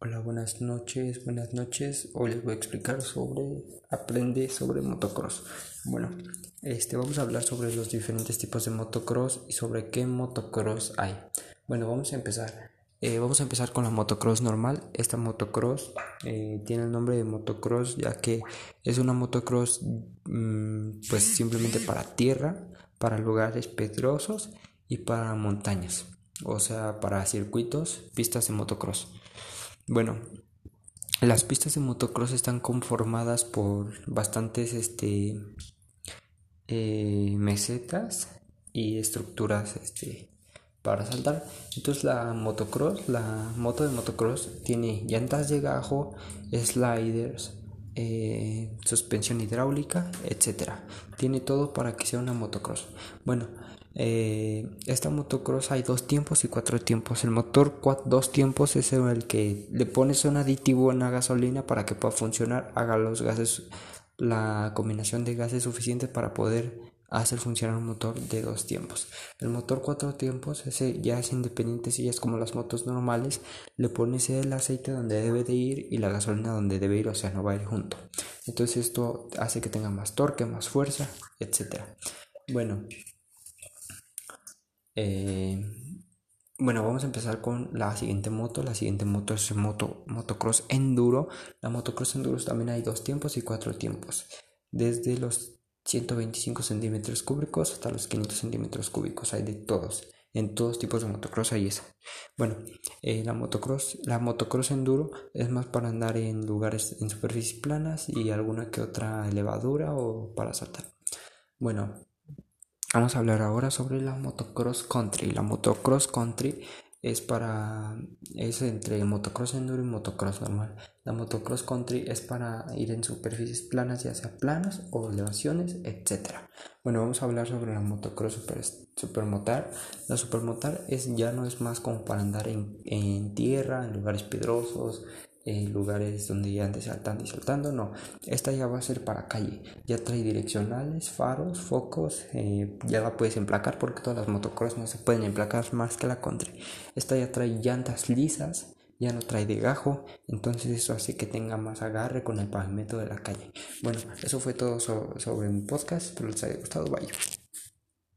Hola, buenas noches, buenas noches. Hoy les voy a explicar sobre aprende sobre motocross. Bueno, este vamos a hablar sobre los diferentes tipos de motocross y sobre qué motocross hay. Bueno, vamos a empezar. Eh, vamos a empezar con la motocross normal. Esta motocross eh, tiene el nombre de motocross ya que es una motocross mm, pues simplemente para tierra, para lugares pedrosos y para montañas. O sea, para circuitos, pistas de motocross. Bueno, las pistas de motocross están conformadas por bastantes este, eh, mesetas y estructuras este, para saltar. Entonces la motocross, la moto de motocross tiene llantas de gajo, sliders, eh, suspensión hidráulica, etcétera. Tiene todo para que sea una motocross. Bueno, eh, esta motocross hay dos tiempos y cuatro tiempos. El motor dos tiempos es el que le pones un aditivo en la gasolina para que pueda funcionar, haga los gases, la combinación de gases suficiente para poder hacer funcionar un motor de dos tiempos. El motor cuatro tiempos ese ya es independiente, si ya es como las motos normales, le pones el aceite donde debe de ir y la gasolina donde debe ir, o sea, no va a ir junto. Entonces esto hace que tenga más torque, más fuerza, etcétera. Bueno, eh, bueno, vamos a empezar con la siguiente moto. La siguiente moto es moto motocross enduro. La motocross enduro también hay dos tiempos y cuatro tiempos. Desde los 125 centímetros cúbicos hasta los 500 centímetros cúbicos. Hay de todos. En todos tipos de motocross hay esa. Bueno, eh, la motocross, la motocross enduro es más para andar en lugares en superficies planas y alguna que otra elevadura o para saltar. Bueno, Vamos a hablar ahora sobre la motocross country. La motocross country es para es entre motocross enduro y motocross normal. La motocross country es para ir en superficies planas, ya sea planas o elevaciones, etcétera. Bueno, vamos a hablar sobre la motocross super, supermotar. La supermotar es ya no es más como para andar en, en tierra, en lugares pedrosos, lugares donde ya andes saltando y saltando, no, esta ya va a ser para calle, ya trae direccionales, faros, focos, eh, ya la puedes emplacar porque todas las motocross no se pueden emplacar más que la country, esta ya trae llantas lisas, ya no trae de gajo, entonces eso hace que tenga más agarre con el pavimento de la calle. Bueno, eso fue todo sobre mi podcast, espero les haya gustado, bye.